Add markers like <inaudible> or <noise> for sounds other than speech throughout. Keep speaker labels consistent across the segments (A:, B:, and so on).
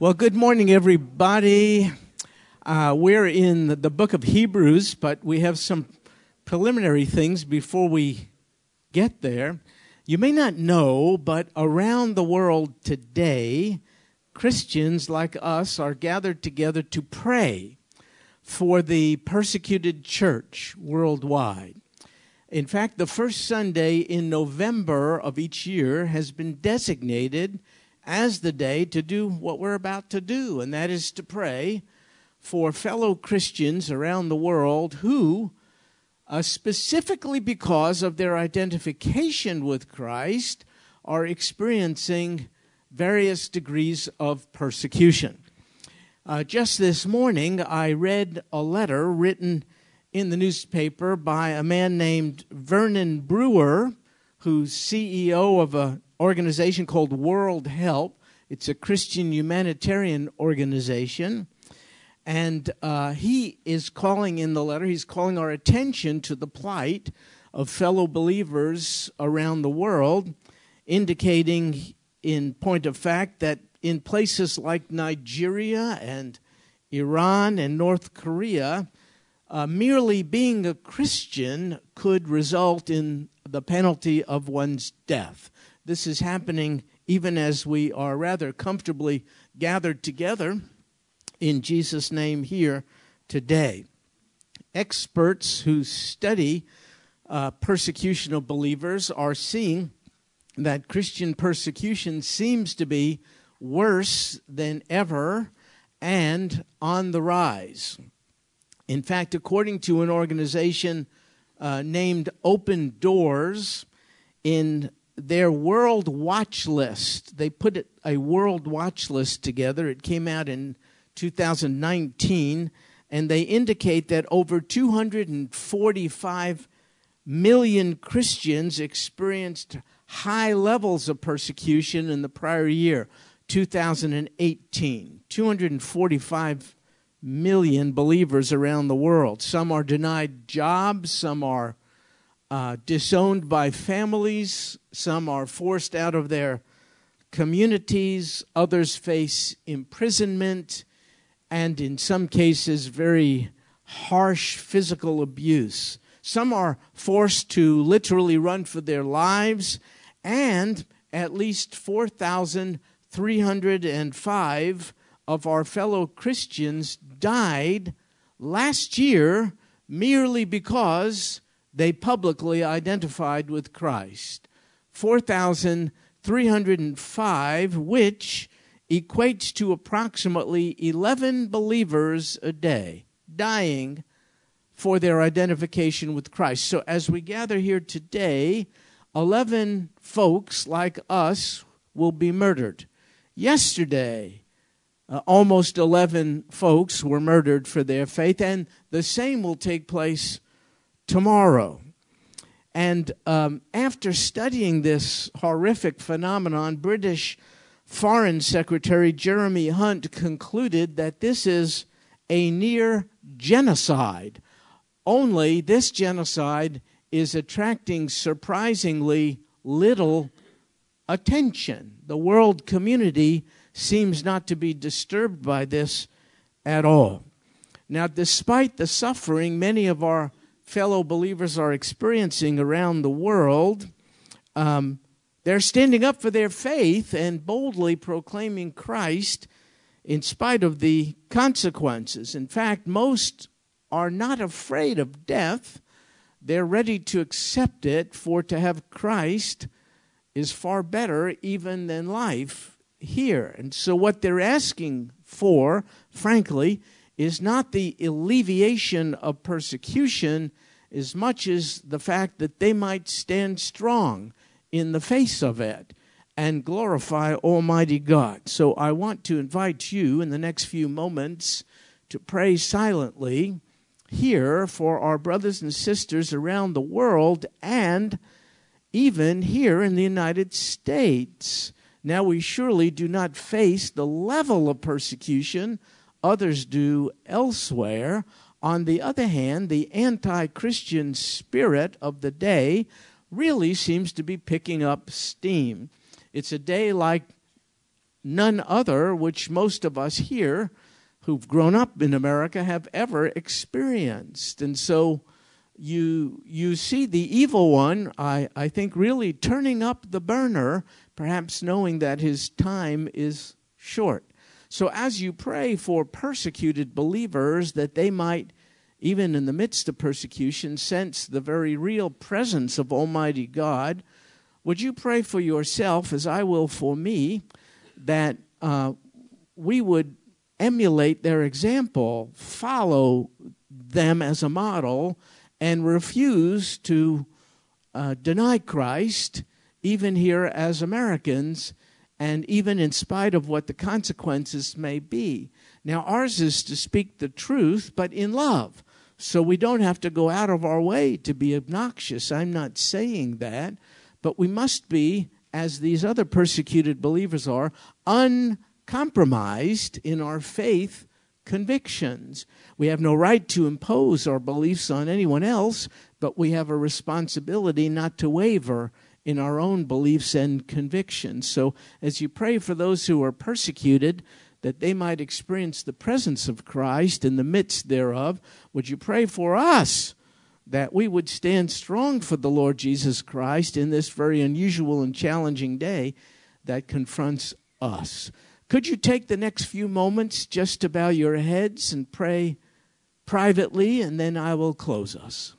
A: Well, good morning, everybody. Uh, we're in the, the book of Hebrews, but we have some preliminary things before we get there. You may not know, but around the world today, Christians like us are gathered together to pray for the persecuted church worldwide. In fact, the first Sunday in November of each year has been designated as the day to do what we're about to do, and that is to pray for fellow Christians around the world who, uh, specifically because of their identification with Christ, are experiencing various degrees of persecution. Uh, just this morning, I read a letter written in the newspaper by a man named Vernon Brewer, who's CEO of a organization called World Help. It's a Christian humanitarian organization. And uh, he is calling in the letter, he's calling our attention to the plight of fellow believers around the world, indicating, in point of fact, that in places like Nigeria and Iran and North Korea, uh, merely being a Christian could result in the penalty of one's death. This is happening even as we are rather comfortably gathered together in Jesus' name here today. Experts who study uh, persecution of believers are seeing that Christian persecution seems to be worse than ever and on the rise. In fact, according to an organization uh, named Open Doors, in their world watch list. They put a world watch list together. It came out in 2019, and they indicate that over 245 million Christians experienced high levels of persecution in the prior year, 2018. 245 million believers around the world. Some are denied jobs, some are uh, disowned by families, some are forced out of their communities, others face imprisonment, and in some cases, very harsh physical abuse. Some are forced to literally run for their lives, and at least 4,305 of our fellow Christians died last year merely because they publicly identified with Christ. 4,305, which equates to approximately 11 believers a day dying for their identification with Christ. So as we gather here today, 11 folks like us will be murdered. Yesterday, uh, almost 11 folks were murdered for their faith, and the same will take place tomorrow. And um, after studying this horrific phenomenon, British Foreign Secretary Jeremy Hunt concluded that this is a near genocide. Only this genocide is attracting surprisingly little attention. The world community seems not to be disturbed by this at all. Now, despite the suffering many of our fellow believers are experiencing around the world, um, they're standing up for their faith and boldly proclaiming Christ in spite of the consequences. In fact, most are not afraid of death. They're ready to accept it, for to have Christ is far better even than life here. And so, what they're asking for, frankly, is not the alleviation of persecution as much as the fact that they might stand strong in the face of it and glorify Almighty God. So I want to invite you in the next few moments to pray silently here for our brothers and sisters around the world and even here in the United States. Now, we surely do not face the level of persecution others do elsewhere. On the other hand, the anti Christian spirit of the day really seems to be picking up steam. It's a day like none other which most of us here who've grown up in America have ever experienced. And so you you see the evil one, I, I think, really turning up the burner, perhaps knowing that his time is short. So as you pray for persecuted believers that they might even in the midst of persecution, sense the very real presence of Almighty God, would you pray for yourself, as I will for me, that uh, we would emulate their example, follow them as a model, and refuse to uh, deny Christ, even here as Americans, and even in spite of what the consequences may be. Now, ours is to speak the truth, but in love. So we don't have to go out of our way to be obnoxious. I'm not saying that. But we must be, as these other persecuted believers are, uncompromised in our faith convictions. We have no right to impose our beliefs on anyone else, but we have a responsibility not to waver in our own beliefs and convictions. So, as you pray for those who are persecuted, that they might experience the presence of Christ in the midst thereof. Would you pray for us that we would stand strong for the Lord Jesus Christ in this very unusual and challenging day that confronts us? Could you take the next few moments just to bow your heads and pray privately, and then I will close us.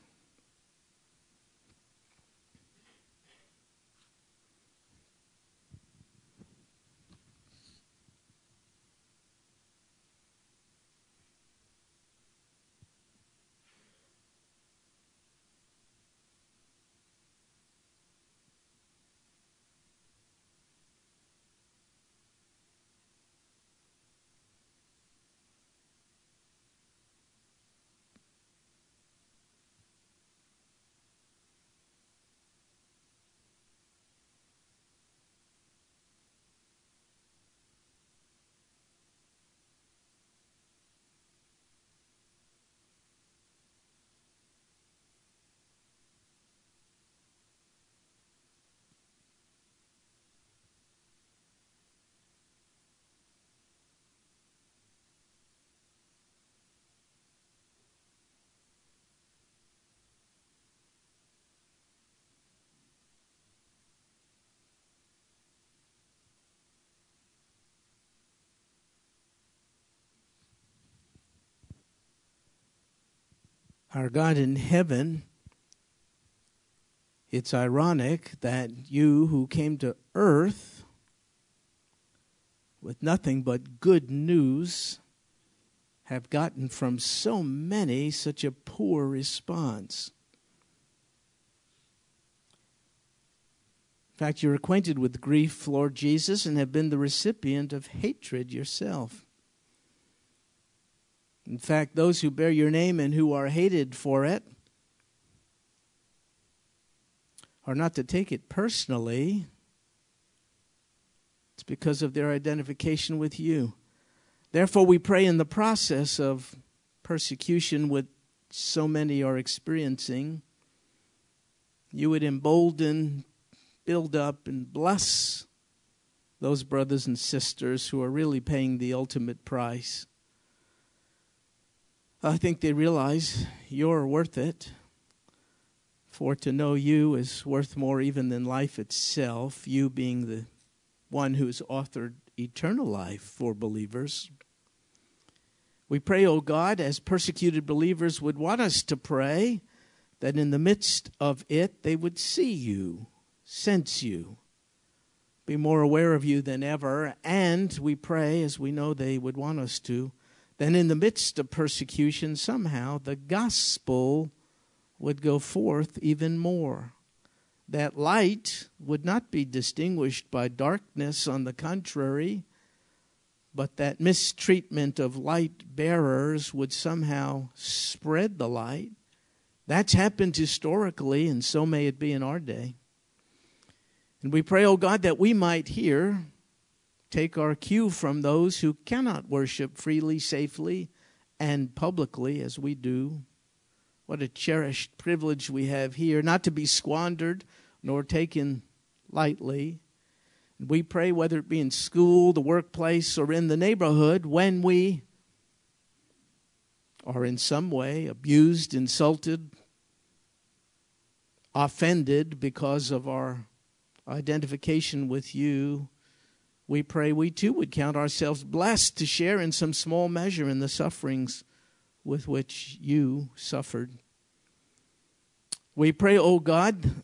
A: Our God in heaven, it's ironic that you who came to earth with nothing but good news have gotten from so many such a poor response. In fact, you're acquainted with grief, Lord Jesus, and have been the recipient of hatred yourself. In fact, those who bear your name and who are hated for it are not to take it personally. It's because of their identification with you. Therefore, we pray in the process of persecution, which so many are experiencing, you would embolden, build up, and bless those brothers and sisters who are really paying the ultimate price. I think they realize you're worth it. For to know you is worth more even than life itself, you being the one who's authored eternal life for believers. We pray, O oh God, as persecuted believers would want us to pray, that in the midst of it they would see you, sense you, be more aware of you than ever, and we pray, as we know they would want us to, then in the midst of persecution, somehow the gospel would go forth even more. That light would not be distinguished by darkness, on the contrary, but that mistreatment of light bearers would somehow spread the light. That's happened historically, and so may it be in our day. And we pray, oh God, that we might hear take our cue from those who cannot worship freely, safely, and publicly as we do. What a cherished privilege we have here, not to be squandered nor taken lightly. We pray whether it be in school, the workplace, or in the neighborhood, when we are in some way abused, insulted, offended because of our identification with you, we pray we too would count ourselves blessed to share in some small measure in the sufferings with which you suffered. We pray, O oh God,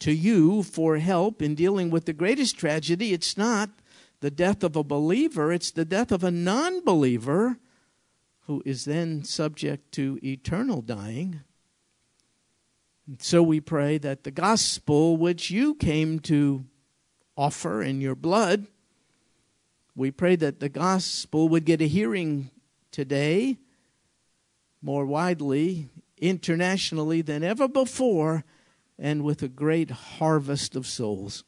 A: to you for help in dealing with the greatest tragedy. It's not the death of a believer, it's the death of a non believer who is then subject to eternal dying. So we pray that the gospel which you came to offer in your blood, we pray that the gospel would get a hearing today more widely, internationally than ever before, and with a great harvest of souls.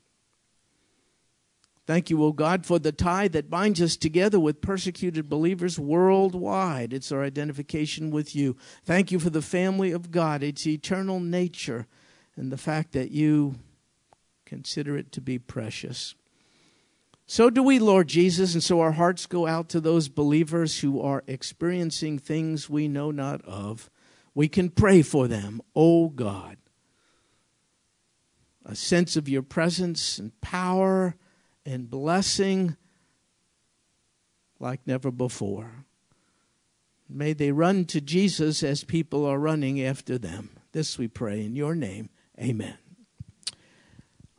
A: Thank you, O God, for the tie that binds us together with persecuted believers worldwide. It's our identification with you. Thank you for the family of God, its eternal nature, and the fact that you consider it to be precious. So do we, Lord Jesus, and so our hearts go out to those believers who are experiencing things we know not of. We can pray for them, O God. A sense of your presence and power and blessing like never before. May they run to Jesus as people are running after them. This we pray in your name. Amen.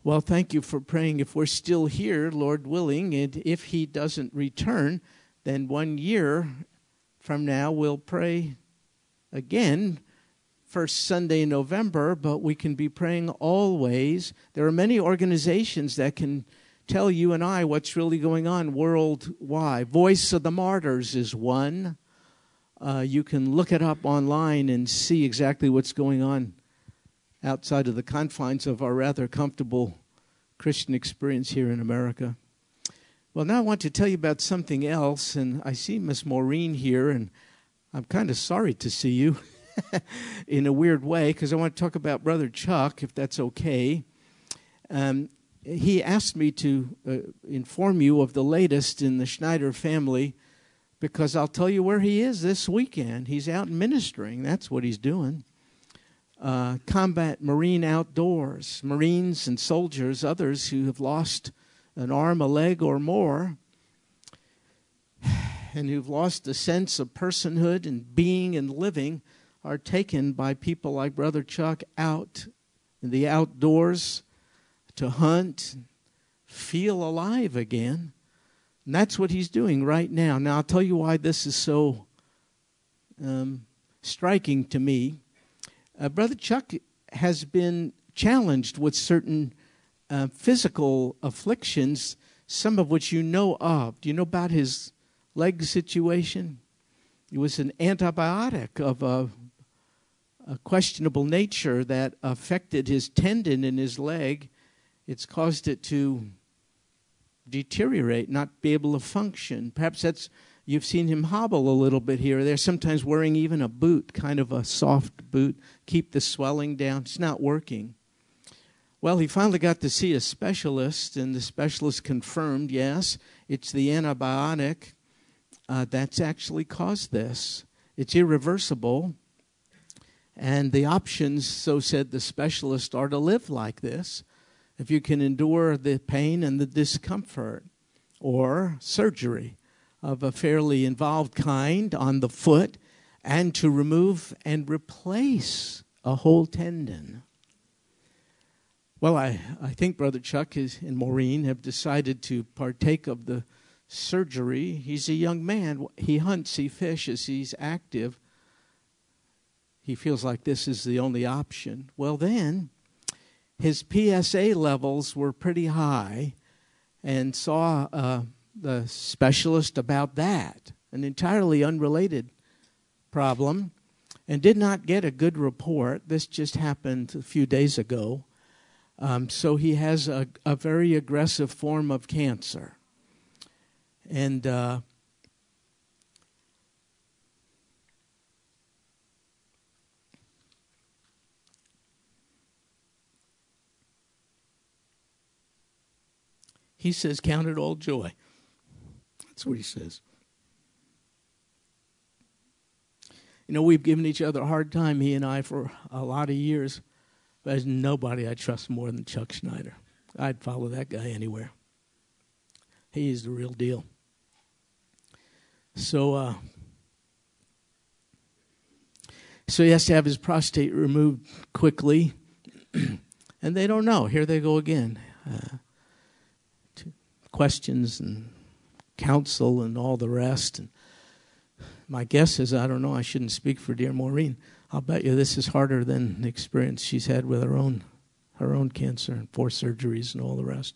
A: Well, thank you for praying. If we're still here, Lord willing, and if He doesn't return, then one year from now we'll pray again, first Sunday in November, but we can be praying always. There are many organizations that can tell you and I what's really going on worldwide. Voice of the Martyrs is one. Uh, you can look it up online and see exactly what's going on outside of the confines of our rather comfortable Christian experience here in America. Well, now I want to tell you about something else, and I see Miss Maureen here, and I'm kind of sorry to see you <laughs> in a weird way because I want to talk about Brother Chuck, if that's okay. Um, he asked me to uh, inform you of the latest in the Schneider family because I'll tell you where he is this weekend. He's out ministering, that's what he's doing. Uh, combat Marine outdoors, Marines and soldiers, others who have lost an arm, a leg, or more, and who've lost a sense of personhood and being and living, are taken by people like Brother Chuck out in the outdoors to hunt, feel alive again. And that's what he's doing right now. Now, I'll tell you why this is so um, striking to me. Uh, Brother Chuck has been challenged with certain uh, physical afflictions, some of which you know of. Do you know about his leg situation? It was an antibiotic of a, a questionable nature that affected his tendon in his leg it's caused it to deteriorate, not be able to function. Perhaps that's you've seen him hobble a little bit here or there, sometimes wearing even a boot, kind of a soft boot, keep the swelling down. It's not working. Well, he finally got to see a specialist, and the specialist confirmed yes, it's the antibiotic uh, that's actually caused this. It's irreversible. And the options, so said the specialist, are to live like this if you can endure the pain and the discomfort, or surgery of a fairly involved kind on the foot, and to remove and replace a whole tendon. Well, I, I think Brother Chuck is, and Maureen have decided to partake of the surgery. He's a young man. He hunts, he fishes, he's active. He feels like this is the only option. Well, then, his PSA levels were pretty high and saw uh, the specialist about that, an entirely unrelated problem, and did not get a good report. This just happened a few days ago. Um, so he has a, a, very aggressive form of cancer. And uh, He says, Count it all joy. That's what he says. You know, we've given each other a hard time, he and I, for a lot of years. There's nobody I trust more than Chuck Schneider. I'd follow that guy anywhere. He is the real deal. So, uh, so he has to have his prostate removed quickly, <clears throat> and they don't know. Here they go again. Uh, questions and counsel and all the rest. And my guess is, I don't know, I shouldn't speak for dear Maureen. I'll bet you this is harder than the experience she's had with her own her own cancer and four surgeries and all the rest.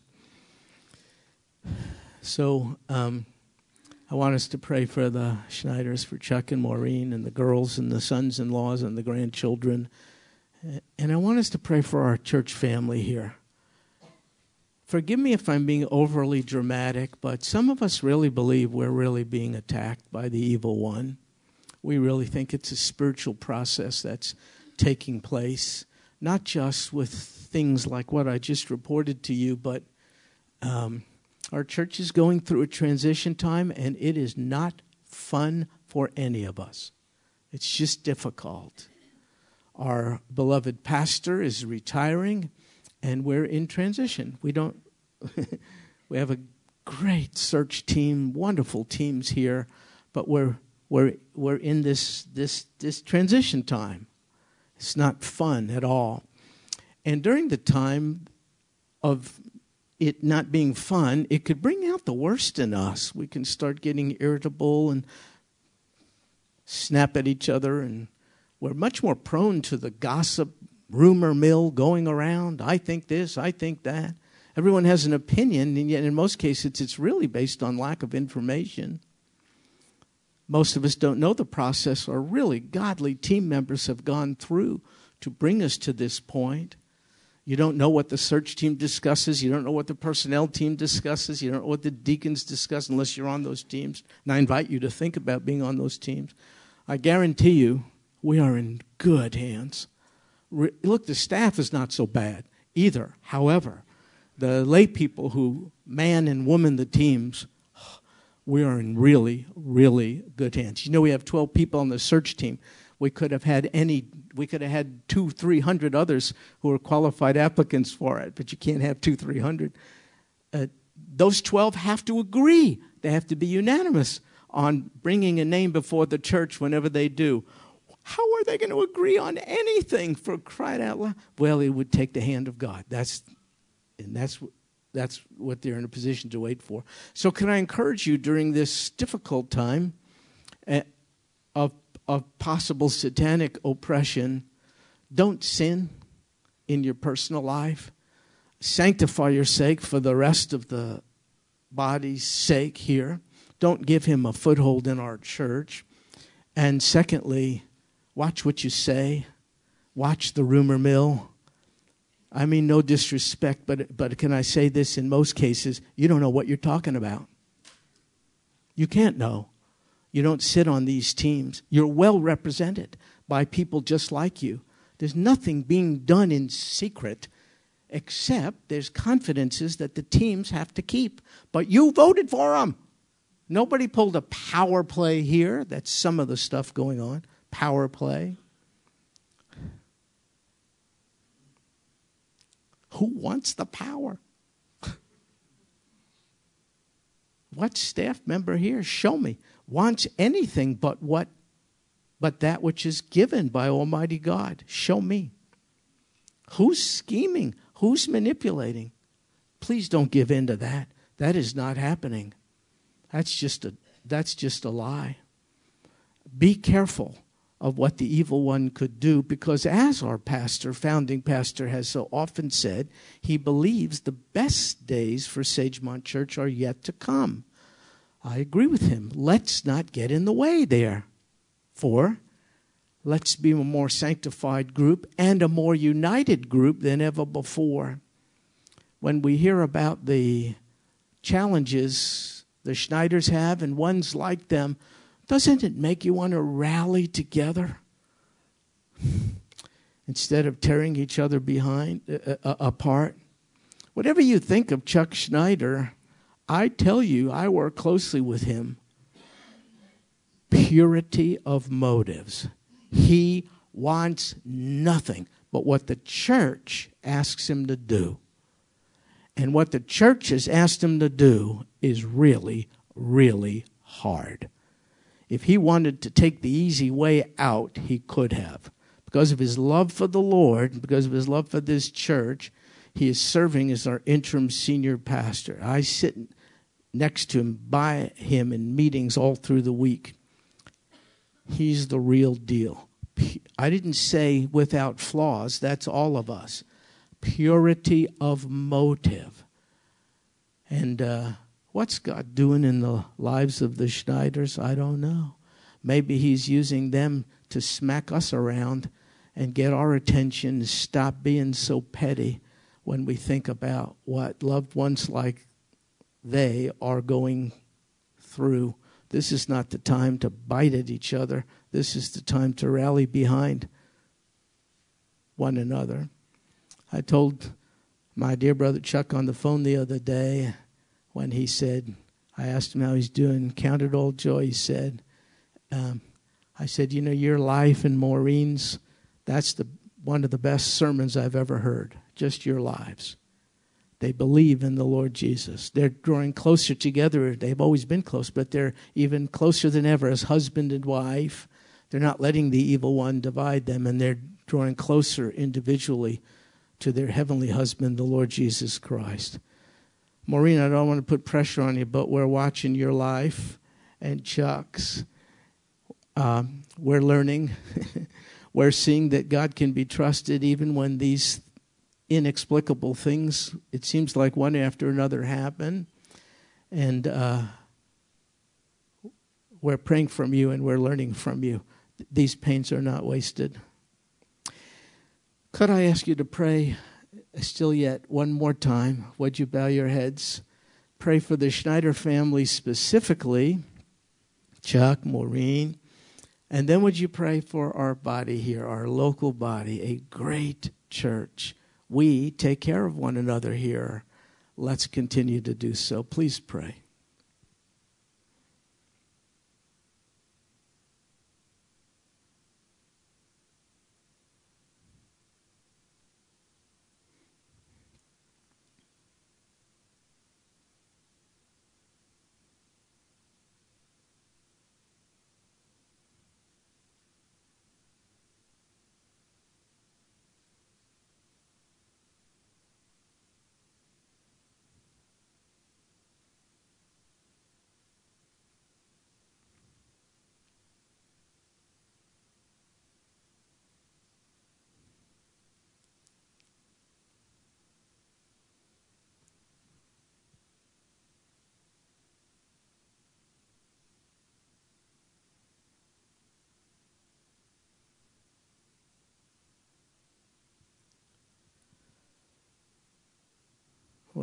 A: So um, I want us to pray for the Schneiders, for Chuck and Maureen, and the girls and the sons in laws and the grandchildren. And I want us to pray for our church family here. Forgive me if I'm being overly dramatic, but some of us really believe we're really being attacked by the evil one. We really think it's a spiritual process that's taking place, not just with things like what I just reported to you, but um, our church is going through a transition time, and it is not fun for any of us. It's just difficult. Our beloved pastor is retiring and we're in transition. We don't. <laughs> we have a great search team, wonderful teams here, but we're we're we're in this this this transition time. It's not fun at all. And during the time of it not being fun, it could bring out the worst in us. We can start getting irritable and snap at each other, and we're much more prone to the gossip rumor mill going around. I think this, I think that. Everyone has an opinion, and yet in most cases it's really based on lack of information. Most of us don't know the process or really godly team members have gone through to bring us to this point. You don't know what the search team discusses. You don't know what the personnel team discusses. You don't know what the deacons discuss unless you're on those teams. And I invite you to think about being on those teams. I guarantee you, we are in good hands look, the staff is not so bad either. However, the lay people who man and woman the teams, we are in really, really good hands. You know, we have 12 people on the search team. We could have had any, we could have had two, 300 others who are qualified applicants for it, but you can't have two, 300. Uh, those 12 have to agree. They have to be unanimous on bringing a name before the church whenever they do. How are they going to agree on anything for crying out loud? Well, it would take the hand of God. That's and that's that's what they're in a position to wait for. So, can I encourage you during this difficult time eh, of of possible satanic oppression? Don't sin in your personal life. Sanctify your sake for the rest of the body's sake here. Don't give him a foothold in our church. And secondly, Watch what you say. Watch the rumor mill. I mean, no disrespect, but, but can I say this? In most cases, you don't know what you're talking about. You can't know. You don't sit on these teams. You're well represented by people just like you. There's nothing being done in secret except there's confidences that the teams have to keep. But you voted for them. Nobody pulled a power play here. That's some of the stuff going on power play? Who wants the power? <laughs> what staff member here, show me, wants anything but what but that which is given by Almighty God? Show me. Who's scheming? Who's manipulating? Please don't give in to that. That is not happening. That's just a that's just a lie. Be careful of what the evil one could do because, as our pastor, founding pastor, has so often said, he believes the best days for Sagemont Church are yet to come. I agree with him. Let's not get in the way there. For let's be a more sanctified group and a more united group than ever before. When we hear about the challenges the Schneiders have and ones like them, doesn't it make you want to rally together? <laughs> Instead of tearing each other behind uh, uh, uh, apart, Whatever you think of Chuck Schneider, I tell you, I work closely with him. Purity of motives. He wants nothing but what the church asks him to do. And what the church has asked him to do is really, really hard. If he wanted to take the easy way out, he could have. Because of his love for the Lord, because of his love for this church, he is serving as our interim senior pastor. I sit next to him, by him in meetings all through the week. He's the real deal. I didn't say without flaws, that's all of us. Purity of motive. And uh, what's God doing in the lives of the Schneiders? I don't know. Maybe He's using them to smack us around and get our attention, stop being so petty when we think about what loved ones like they are going through. This is not the time to bite at each other. This is the time to rally behind one another. I told my dear brother Chuck on the phone the other day when he said, I asked him how he's doing, counted all joy. He said, um, I said, you know, your life and Maureen's, that's the one of the best sermons I've ever heard just your lives. They believe in the Lord Jesus. They're drawing closer together. They've always been close, but they're even closer than ever as husband and wife. They're not letting the evil one divide them, and they're drawing closer individually to their heavenly husband, the Lord Jesus Christ. Maureen, I don't want to put pressure on you, but we're watching your life and Chuck's. Um, we're learning. <laughs> we're seeing that God can be trusted even when these inexplicable things, it seems like one after another happen. And uh, we're praying from you and we're learning from you. These pains are not wasted. Could I ask you to pray still yet one more time? Would you bow your heads? Pray for the Schneider family specifically, Chuck, Maureen. And then would you pray for our body here, our local body, a great church we take care of one another here. Let's continue to do so. Please pray.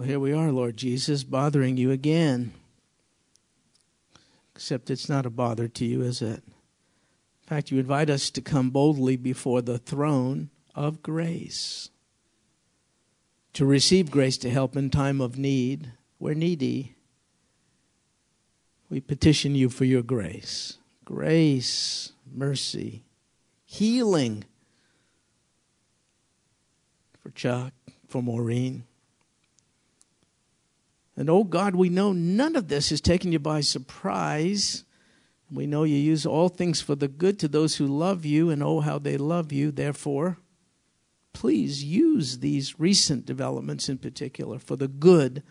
A: Well, here we are, Lord Jesus, bothering you again. Except it's not a bother to you, is it? In fact, you invite us to come boldly before the throne of grace to receive grace to help in time of need. We're needy. We petition you for your grace. Grace, mercy, healing for Chuck, for Maureen. And oh God, we know none of this has taken you by surprise. We know you use all things for the good to those who love you, and oh, how they love you. Therefore, please use these recent developments in particular for the good,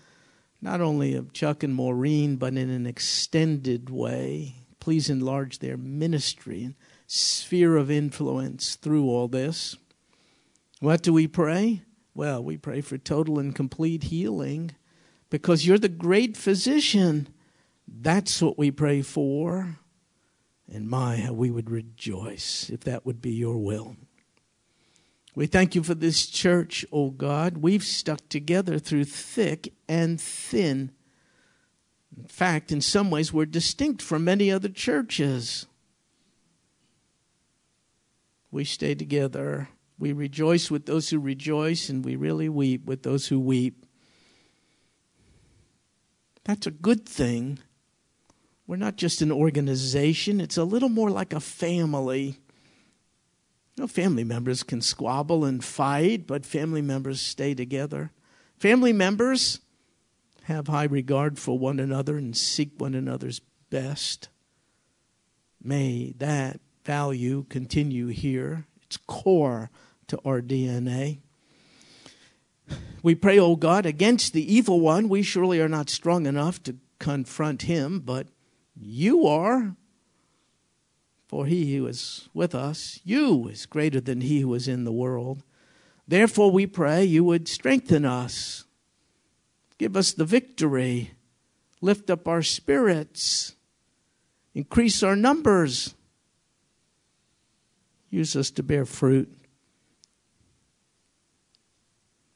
A: not only of Chuck and Maureen, but in an extended way. Please enlarge their ministry and sphere of influence through all this. What do we pray? Well, we pray for total and complete healing because you're the great physician. That's what we pray for. And my, how we would rejoice if that would be your will. We thank you for this church, O oh God. We've stuck together through thick and thin. In fact, in some ways, we're distinct from many other churches. We stay together. We rejoice with those who rejoice, and we really weep with those who weep. That's a good thing. We're not just an organization, it's a little more like a family. You know, family members can squabble and fight, but family members stay together. Family members have high regard for one another and seek one another's best. May that value continue here. It's core to our DNA. We pray, O oh God, against the evil one. We surely are not strong enough to confront him, but you are. For he who is with us, you is greater than he who is in the world. Therefore, we pray you would strengthen us, give us the victory, lift up our spirits, increase our numbers, use us to bear fruit.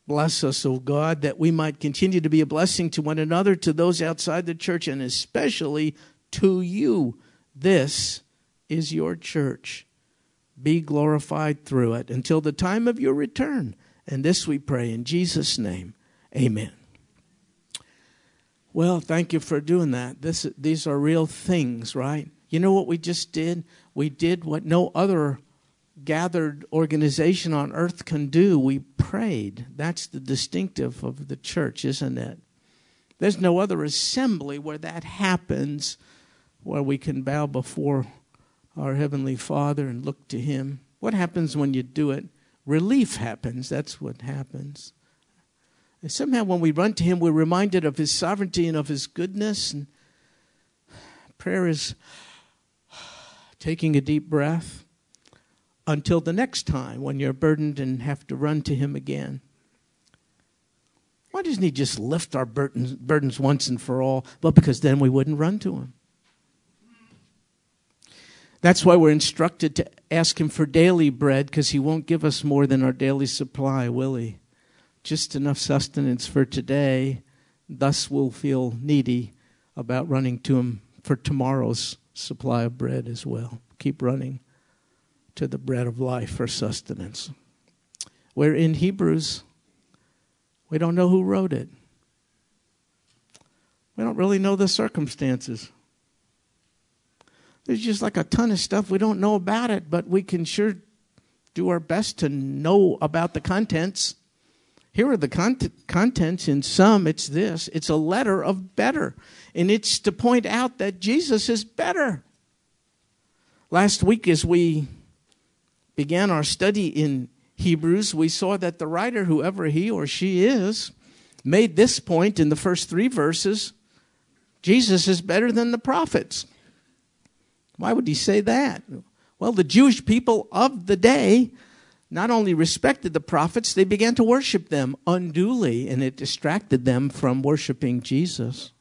A: Bless us, O God, that we might continue to be a blessing to one another, to those outside the church, and especially to you. This is your church. Be glorified through it until the time of your return. And this we pray in Jesus' name. Amen. Well, thank you for doing that. This, these are real things, right? You know what we just did? We did what no other gathered organization on earth can do. We prayed. That's the distinctive of the church, isn't it? There's no other assembly where that happens, where we can bow before our Heavenly Father and look to Him. What happens when you do it? Relief happens. That's what happens. And somehow, when we run to Him, we're reminded of His sovereignty and of His goodness. And prayer is taking a deep breath until the next time when you're burdened and have to run to Him again. Why doesn't He just lift our burdens, burdens once and for all? Well, because then we wouldn't run to Him. That's why we're instructed to ask Him for daily bread, because He won't give us more than our daily supply, will He? Just enough sustenance for today. Thus, we'll feel needy about running to Him for tomorrow's supply of bread as well. Keep running to the bread of life for sustenance. We're in Hebrews. We don't know who wrote it. We don't really know the circumstances. There's just like a ton of stuff we don't know about it, but we can sure do our best to know about the contents. Here are the cont- contents. In sum, it's this it's a letter of better, and it's to point out that Jesus is better. Last week, as we began our study in Hebrews, we saw that the writer, whoever he or she is, made this point in the first three verses Jesus is better than the prophets. Why would he say that? Well, the Jewish people of the day not only respected the prophets, they began to worship them unduly, and it distracted them from worshiping Jesus.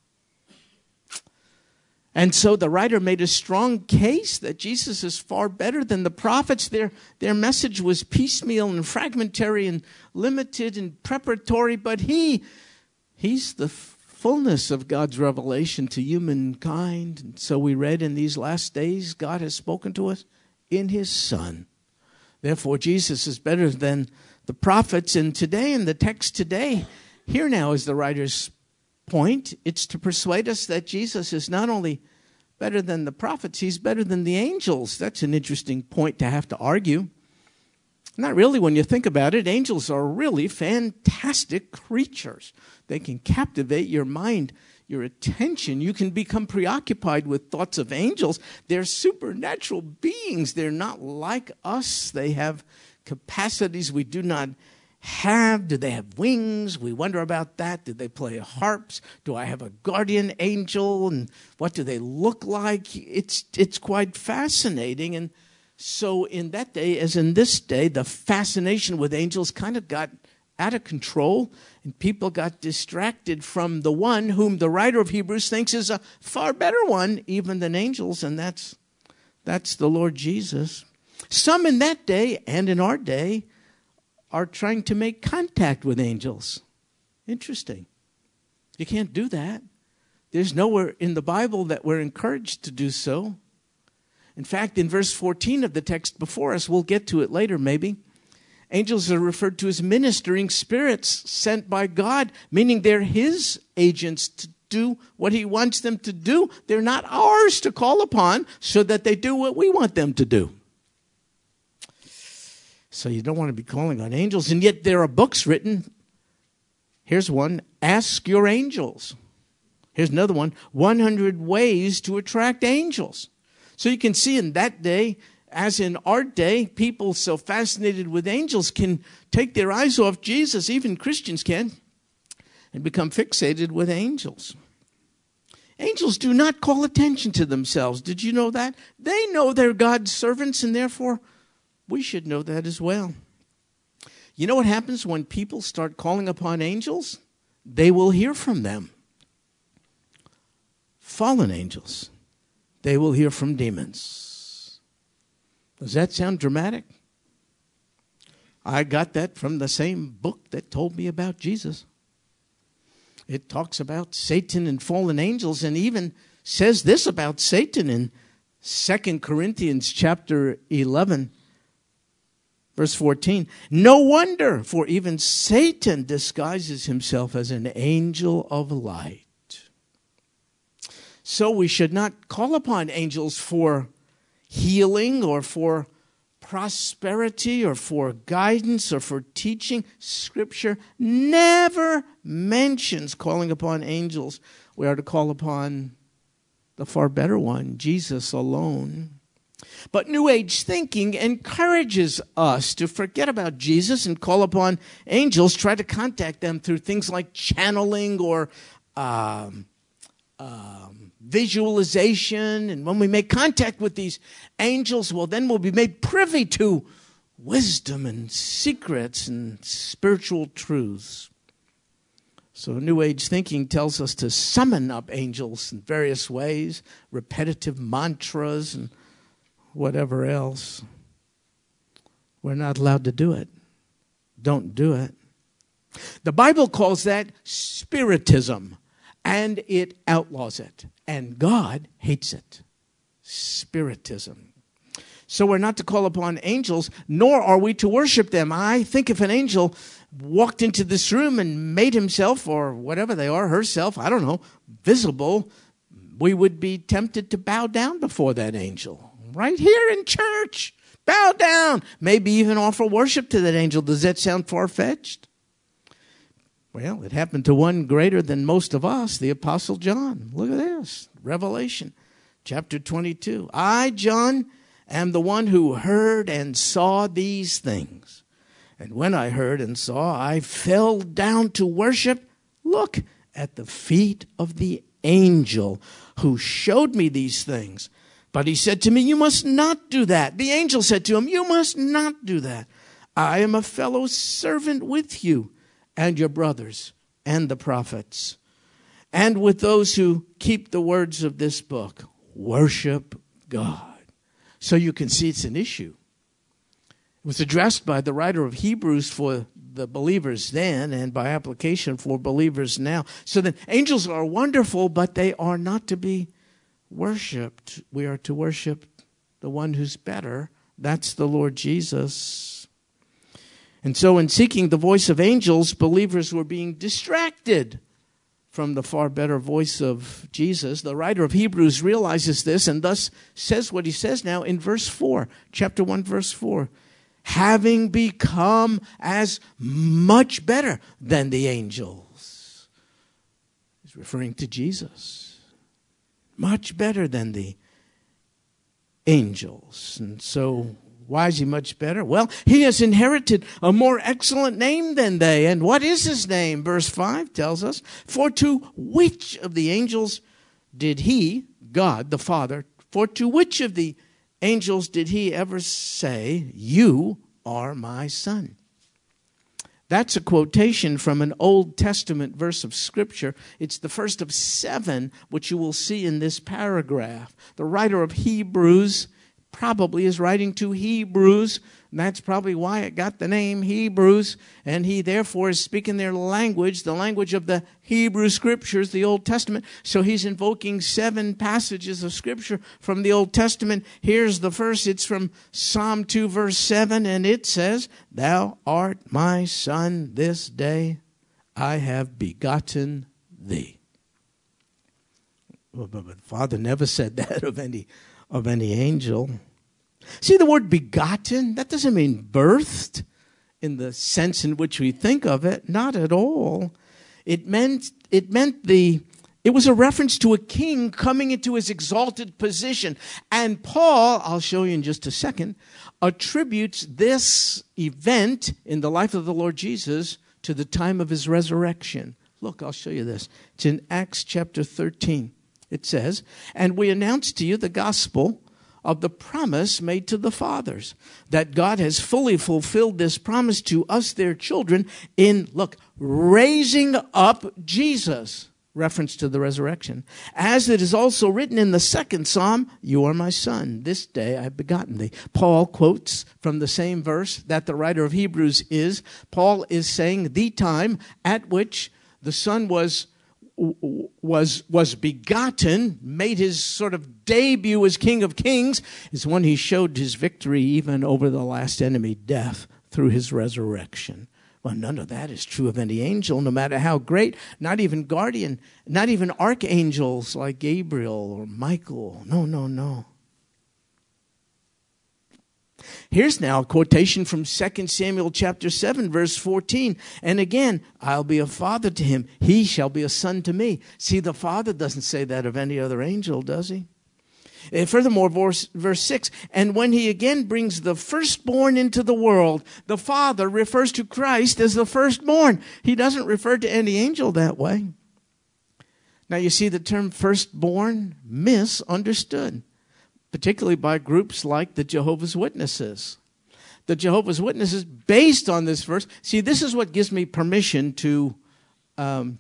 A: And so the writer made a strong case that Jesus is far better than the prophets. Their, their message was piecemeal and fragmentary and limited and preparatory, but he, he's the fullness of God's revelation to humankind. And so we read in these last days, God has spoken to us in his Son. Therefore, Jesus is better than the prophets. And today, in the text today, here now is the writer's point. It's to persuade us that Jesus is not only better than the prophets, he's better than the angels. That's an interesting point to have to argue. Not really when you think about it. Angels are really fantastic creatures. They can captivate your mind, your attention. You can become preoccupied with thoughts of angels. They're supernatural beings. They're not like us. They have capacities we do not have? Do they have wings? We wonder about that. Do they play harps? Do I have a guardian angel? And what do they look like? It's, it's quite fascinating. And so, in that day, as in this day, the fascination with angels kind of got out of control, and people got distracted from the one whom the writer of Hebrews thinks is a far better one, even than angels, and that's, that's the Lord Jesus. Some in that day and in our day are trying to make contact with angels. Interesting. You can't do that. There's nowhere in the Bible that we're encouraged to do so. In fact, in verse 14 of the text before us, we'll get to it later maybe. Angels are referred to as ministering spirits sent by God, meaning they're His agents to do what He wants them to do. They're not ours to call upon so that they do what we want them to do. So you don't want to be calling on angels. And yet there are books written. Here's one Ask Your Angels. Here's another one 100 Ways to Attract Angels. So you can see in that day, as in our day, people so fascinated with angels can take their eyes off Jesus, even Christians can, and become fixated with angels. Angels do not call attention to themselves. Did you know that? They know they're God's servants, and therefore we should know that as well. You know what happens when people start calling upon angels? They will hear from them. Fallen angels, they will hear from demons. Does that sound dramatic? I got that from the same book that told me about Jesus. It talks about Satan and fallen angels and even says this about Satan in 2 Corinthians chapter 11 verse 14. No wonder for even Satan disguises himself as an angel of light. So we should not call upon angels for healing or for prosperity or for guidance or for teaching, Scripture never mentions calling upon angels. We are to call upon the far better one, Jesus alone. But New Age thinking encourages us to forget about Jesus and call upon angels, try to contact them through things like channeling or um, um, visualization. And when we make contact with these angels, well, then we'll be made privy to wisdom and secrets and spiritual truths. So, New Age thinking tells us to summon up angels in various ways, repetitive mantras and whatever else. We're not allowed to do it. Don't do it. The Bible calls that spiritism and it outlaws it. And God hates it. Spiritism. So we're not to call upon angels, nor are we to worship them. I think if an angel walked into this room and made himself, or whatever they are, herself, I don't know, visible, we would be tempted to bow down before that angel. Right here in church. Bow down. Maybe even offer worship to that angel. Does that sound far fetched? Well, it happened to one greater than most of us, the Apostle John. Look at this Revelation chapter 22. I, John, am the one who heard and saw these things. And when I heard and saw, I fell down to worship. Look at the feet of the angel who showed me these things. But he said to me, You must not do that. The angel said to him, You must not do that. I am a fellow servant with you and your brothers and the prophets, and with those who keep the words of this book. Worship God. So you can see it's an issue. It was addressed by the writer of Hebrews for the believers then and by application for believers now. So then, angels are wonderful, but they are not to be worshiped. We are to worship the one who's better. That's the Lord Jesus. And so, in seeking the voice of angels, believers were being distracted from the far better voice of Jesus. The writer of Hebrews realizes this and thus says what he says now in verse 4, chapter 1, verse 4. Having become as much better than the angels. He's referring to Jesus. Much better than the angels. And so why is he much better? Well, he has inherited a more excellent name than they. And what is his name? Verse 5 tells us For to which of the angels did he, God the Father, for to which of the angels did he ever say, You are my son? That's a quotation from an Old Testament verse of Scripture. It's the first of seven, which you will see in this paragraph. The writer of Hebrews probably is writing to Hebrews. And that's probably why it got the name Hebrews. And he therefore is speaking their language, the language of the Hebrew scriptures, the Old Testament. So he's invoking seven passages of scripture from the Old Testament. Here's the first. It's from Psalm 2 verse 7 and it says, Thou art my son this day. I have begotten thee. But Father never said <laughs> that of any of any angel. See the word begotten? That doesn't mean birthed in the sense in which we think of it. Not at all. It meant it meant the it was a reference to a king coming into his exalted position. And Paul, I'll show you in just a second, attributes this event in the life of the Lord Jesus to the time of his resurrection. Look, I'll show you this. It's in Acts chapter 13. It says, And we announce to you the gospel of the promise made to the fathers, that God has fully fulfilled this promise to us, their children, in, look, raising up Jesus reference to the resurrection. As it is also written in the second psalm, You are my son. This day I have begotten thee. Paul quotes from the same verse that the writer of Hebrews is. Paul is saying the time at which the son was was was begotten, made his sort of debut as King of Kings, is when he showed his victory even over the last enemy, death, through his resurrection. Well, none of that is true of any angel, no matter how great, not even guardian, not even archangels like Gabriel or Michael. No, no, no. Here's now a quotation from 2 Samuel chapter 7 verse 14. And again, I'll be a father to him. He shall be a son to me. See, the father doesn't say that of any other angel, does he? And furthermore, verse, verse 6 And when he again brings the firstborn into the world, the Father refers to Christ as the firstborn. He doesn't refer to any angel that way. Now, you see the term firstborn misunderstood, particularly by groups like the Jehovah's Witnesses. The Jehovah's Witnesses, based on this verse, see, this is what gives me permission to um,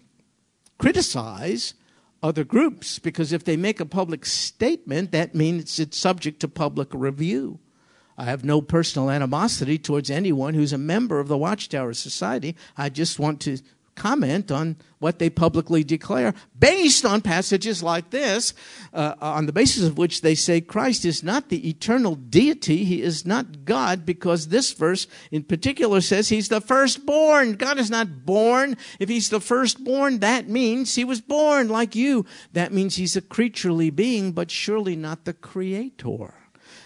A: criticize other groups because if they make a public statement, that means it's subject to public review. I have no personal animosity towards anyone who's a member of the Watchtower Society. I just want to comment on what they publicly declare based on passages like this, uh, on the basis of which they say Christ is not the eternal deity. He is not God because this verse in particular says he's the firstborn. God is not born. If he's the firstborn, that means he was born like you. That means he's a creaturely being, but surely not the creator.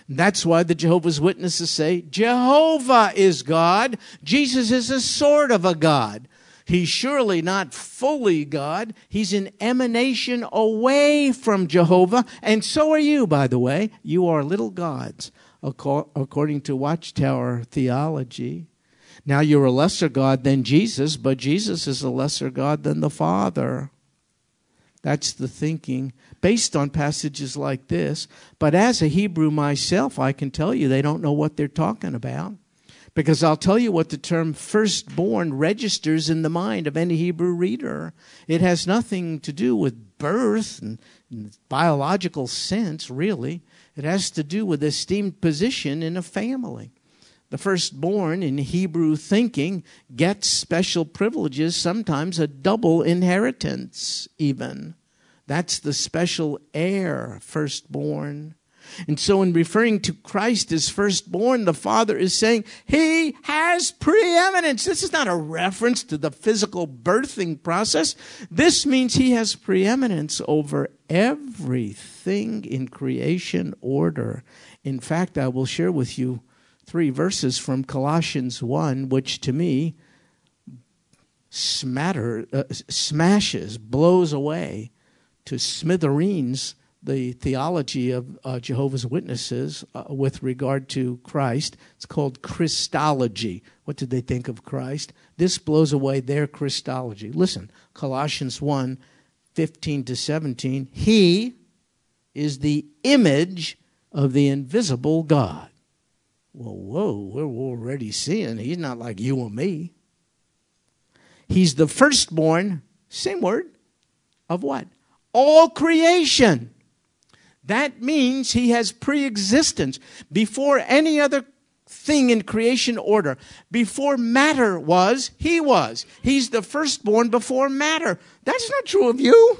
A: That's why the Jehovah's Witnesses say Jehovah is God. Jesus is a sort of a God. He's surely not fully God. He's an emanation away from Jehovah. And so are you, by the way. You are little gods, according to Watchtower theology. Now you're a lesser God than Jesus, but Jesus is a lesser God than the Father. That's the thinking based on passages like this. But as a Hebrew myself, I can tell you they don't know what they're talking about. Because I'll tell you what the term firstborn registers in the mind of any Hebrew reader. It has nothing to do with birth and, biological sense, really. It has to do with esteemed position in a family. The firstborn in Hebrew thinking gets special privileges, sometimes a double inheritance, even. That's the special heir, firstborn. And so, in referring to Christ as firstborn, the Father is saying he has preeminence. This is not a reference to the physical birthing process. This means he has preeminence over everything in creation order. In fact, I will share with you three verses from Colossians 1, which to me smatter, uh, smashes, blows away to smithereens the theology of uh, Jehovah's Witnesses uh, with regard to Christ. It's called Christology. What did they think of Christ? This blows away their Christology. Listen, Colossians 1 15 to 17. He is the image of the invisible God. Well, whoa, we're already seeing he's not like you or me. He's the firstborn, same word, of what? All creation. That means he has pre-existence before any other thing in creation order. Before matter was, he was. He's the firstborn before matter. That's not true of you.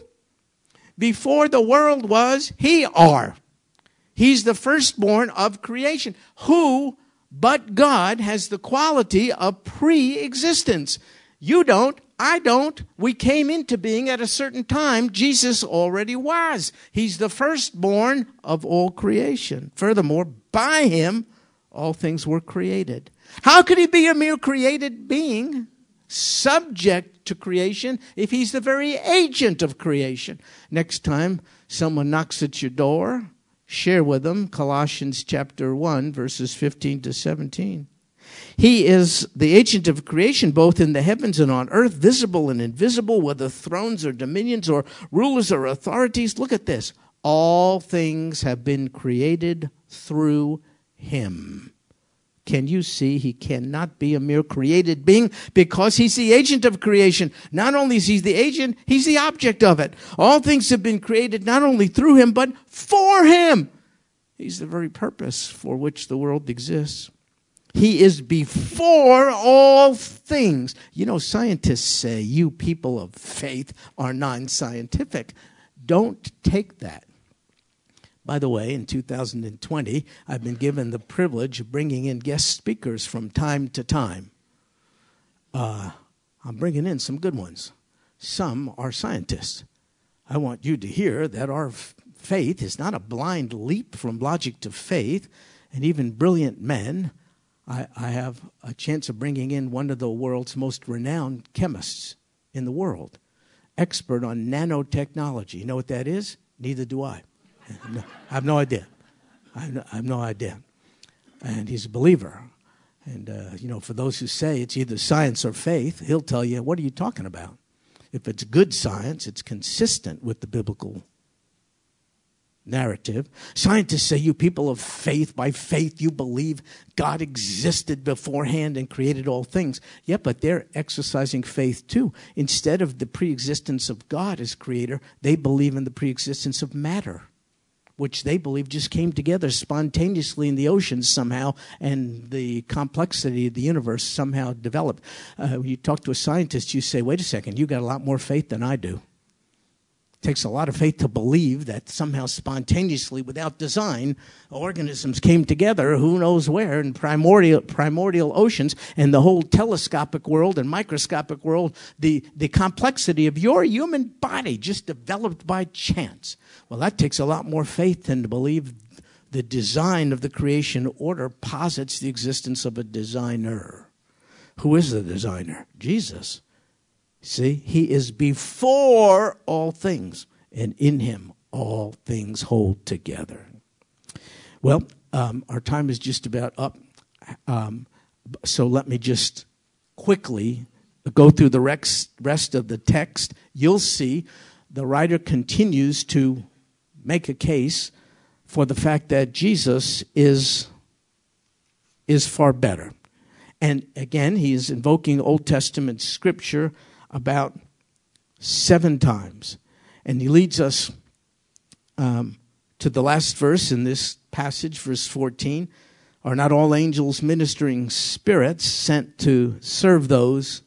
A: Before the world was, he are. He's the firstborn of creation. Who but God has the quality of pre-existence? You don't, I don't. We came into being at a certain time. Jesus already was. He's the firstborn of all creation. Furthermore, by him, all things were created. How could he be a mere created being, subject to creation, if he's the very agent of creation? Next time someone knocks at your door, share with them Colossians chapter 1, verses 15 to 17. He is the agent of creation, both in the heavens and on earth, visible and invisible, whether thrones or dominions or rulers or authorities. Look at this. All things have been created through him. Can you see he cannot be a mere created being because he's the agent of creation? Not only is he the agent, he's the object of it. All things have been created not only through him, but for him. He's the very purpose for which the world exists. He is before all things. You know, scientists say you people of faith are non scientific. Don't take that. By the way, in 2020, I've been given the privilege of bringing in guest speakers from time to time. Uh, I'm bringing in some good ones. Some are scientists. I want you to hear that our faith is not a blind leap from logic to faith, and even brilliant men I, I have a chance of bringing in one of the world's most renowned chemists in the world, expert on nanotechnology. You know what that is? Neither do I. <laughs> no, I have no idea. I have no, I have no, idea. And he's a believer. And, uh, you know, for those who say it's either science or faith, he'll tell you, what are you talking about? If it's good science, it's consistent with the biblical narrative. Scientists say you people of faith, by faith you believe God existed beforehand and created all things. Yeah, but they're exercising faith too. Instead of the preexistence of God as creator, they believe in the preexistence of matter. Which they believe just came together spontaneously in the oceans somehow, and the complexity of the universe somehow developed. Uh, when you talk to a scientist, you say, wait a second, you got a lot more faith than I do takes a lot of faith to believe that somehow spontaneously without design organisms came together who knows where in primordial primordial oceans and the whole telescopic world and microscopic world the the complexity of your human body just developed by chance. Well that takes a lot more faith than to believe the design of the creation order posits the existence of a designer. Who is the designer? Jesus See, he is before all things, and in him all things hold together. Well, um, our time is just about up. Um, so let me just quickly go through the rest of the text. You'll see the writer continues to make a case for the fact that Jesus is, is far better. And again, he is invoking Old Testament scripture about seven times. And he leads us um, to the last verse in this passage, verse 14. Are not all angels ministering spirits sent to serve those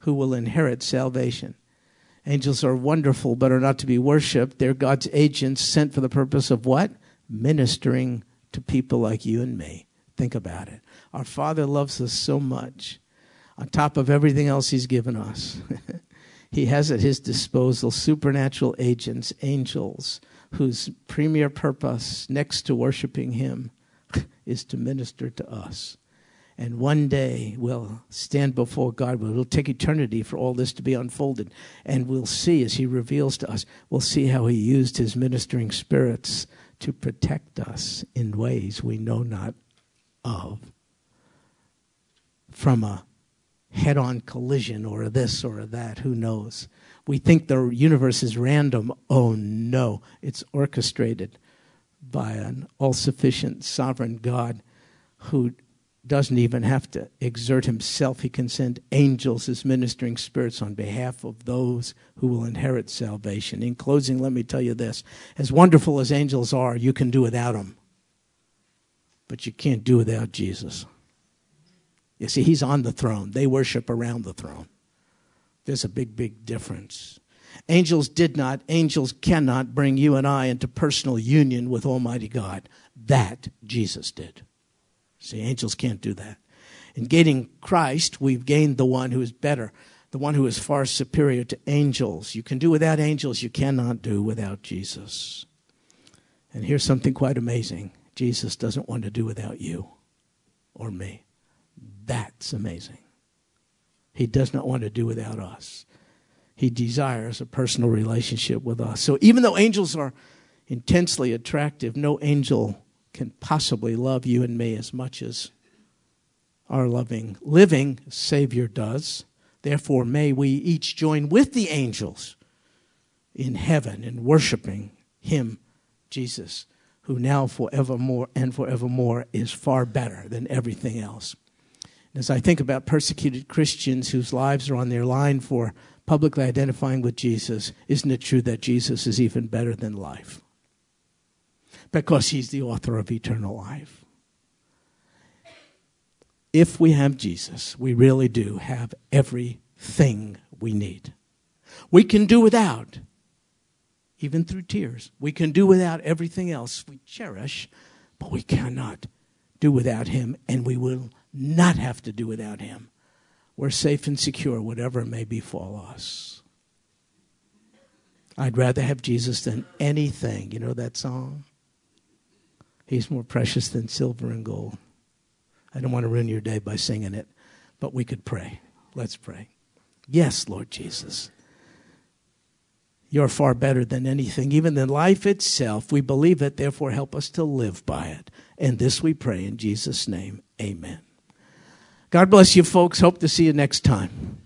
A: who will inherit salvation? Angels are wonderful, but are not to be worshiped. They're God's agents sent for the purpose of what? Ministering to people like you and me. Think about it. Our Father loves us so much on top of everything else He's given us. <laughs> he has at His disposal supernatural agents, angels, whose premier purpose, next to worshiping Him, <laughs> is to minister to us. And one day we'll stand before God. It'll take eternity for all this to be unfolded. And we'll see as He reveals to us, we'll see how He used His ministering spirits to protect us in ways we know not of from a head on collision or this or that, who knows? We think the universe is random. Oh no, it's orchestrated by an all sufficient sovereign God who doesn't even have to exert himself. He can send angels as ministering spirits on behalf of those who will inherit salvation. In closing, let me tell you this as wonderful as angels are, you can do without them, but you can't do without Jesus. You see, he's on the throne. They worship around the throne. There's a big, big difference. Angels did not, angels cannot bring you and I into personal union with Almighty God. That Jesus did. See, angels can't do that. In gaining Christ, we've gained the one who is better. the one who is far superior to angels. You can do without angels, you cannot do without Jesus. And here's something quite amazing Jesus doesn't want to do without you or me. That's amazing. He does not want to do without us. He desires a personal relationship with us. So even though angels are intensely attractive, no angel can possibly love you and me as much as our loving, living Savior does. Therefore, may we each join with the angels in heaven in worshiping Him, Jesus, who now forevermore and forevermore is far better than everything else. As I think about persecuted Christians whose lives are on their line for publicly identifying with Jesus, isn't it true that Jesus is even better than life? Because he's the author of eternal life. If we have Jesus, we really do have everything we need. We can do without, even through tears. We can do without everything else we cherish, but we cannot do without him, and we will not have to do without him we're safe and secure, whatever may befall us. I'd rather have Jesus than anything. You know that song? He's more precious than silver and gold. I don't want to ruin your day by singing it, but we could pray. Let's pray. Yes, Lord Jesus. You're far better than anything, even than life itself. We believe it, therefore, help us to live by it. And this we pray in Jesus' name. Amen. God bless you, folks. Hope to see you next time.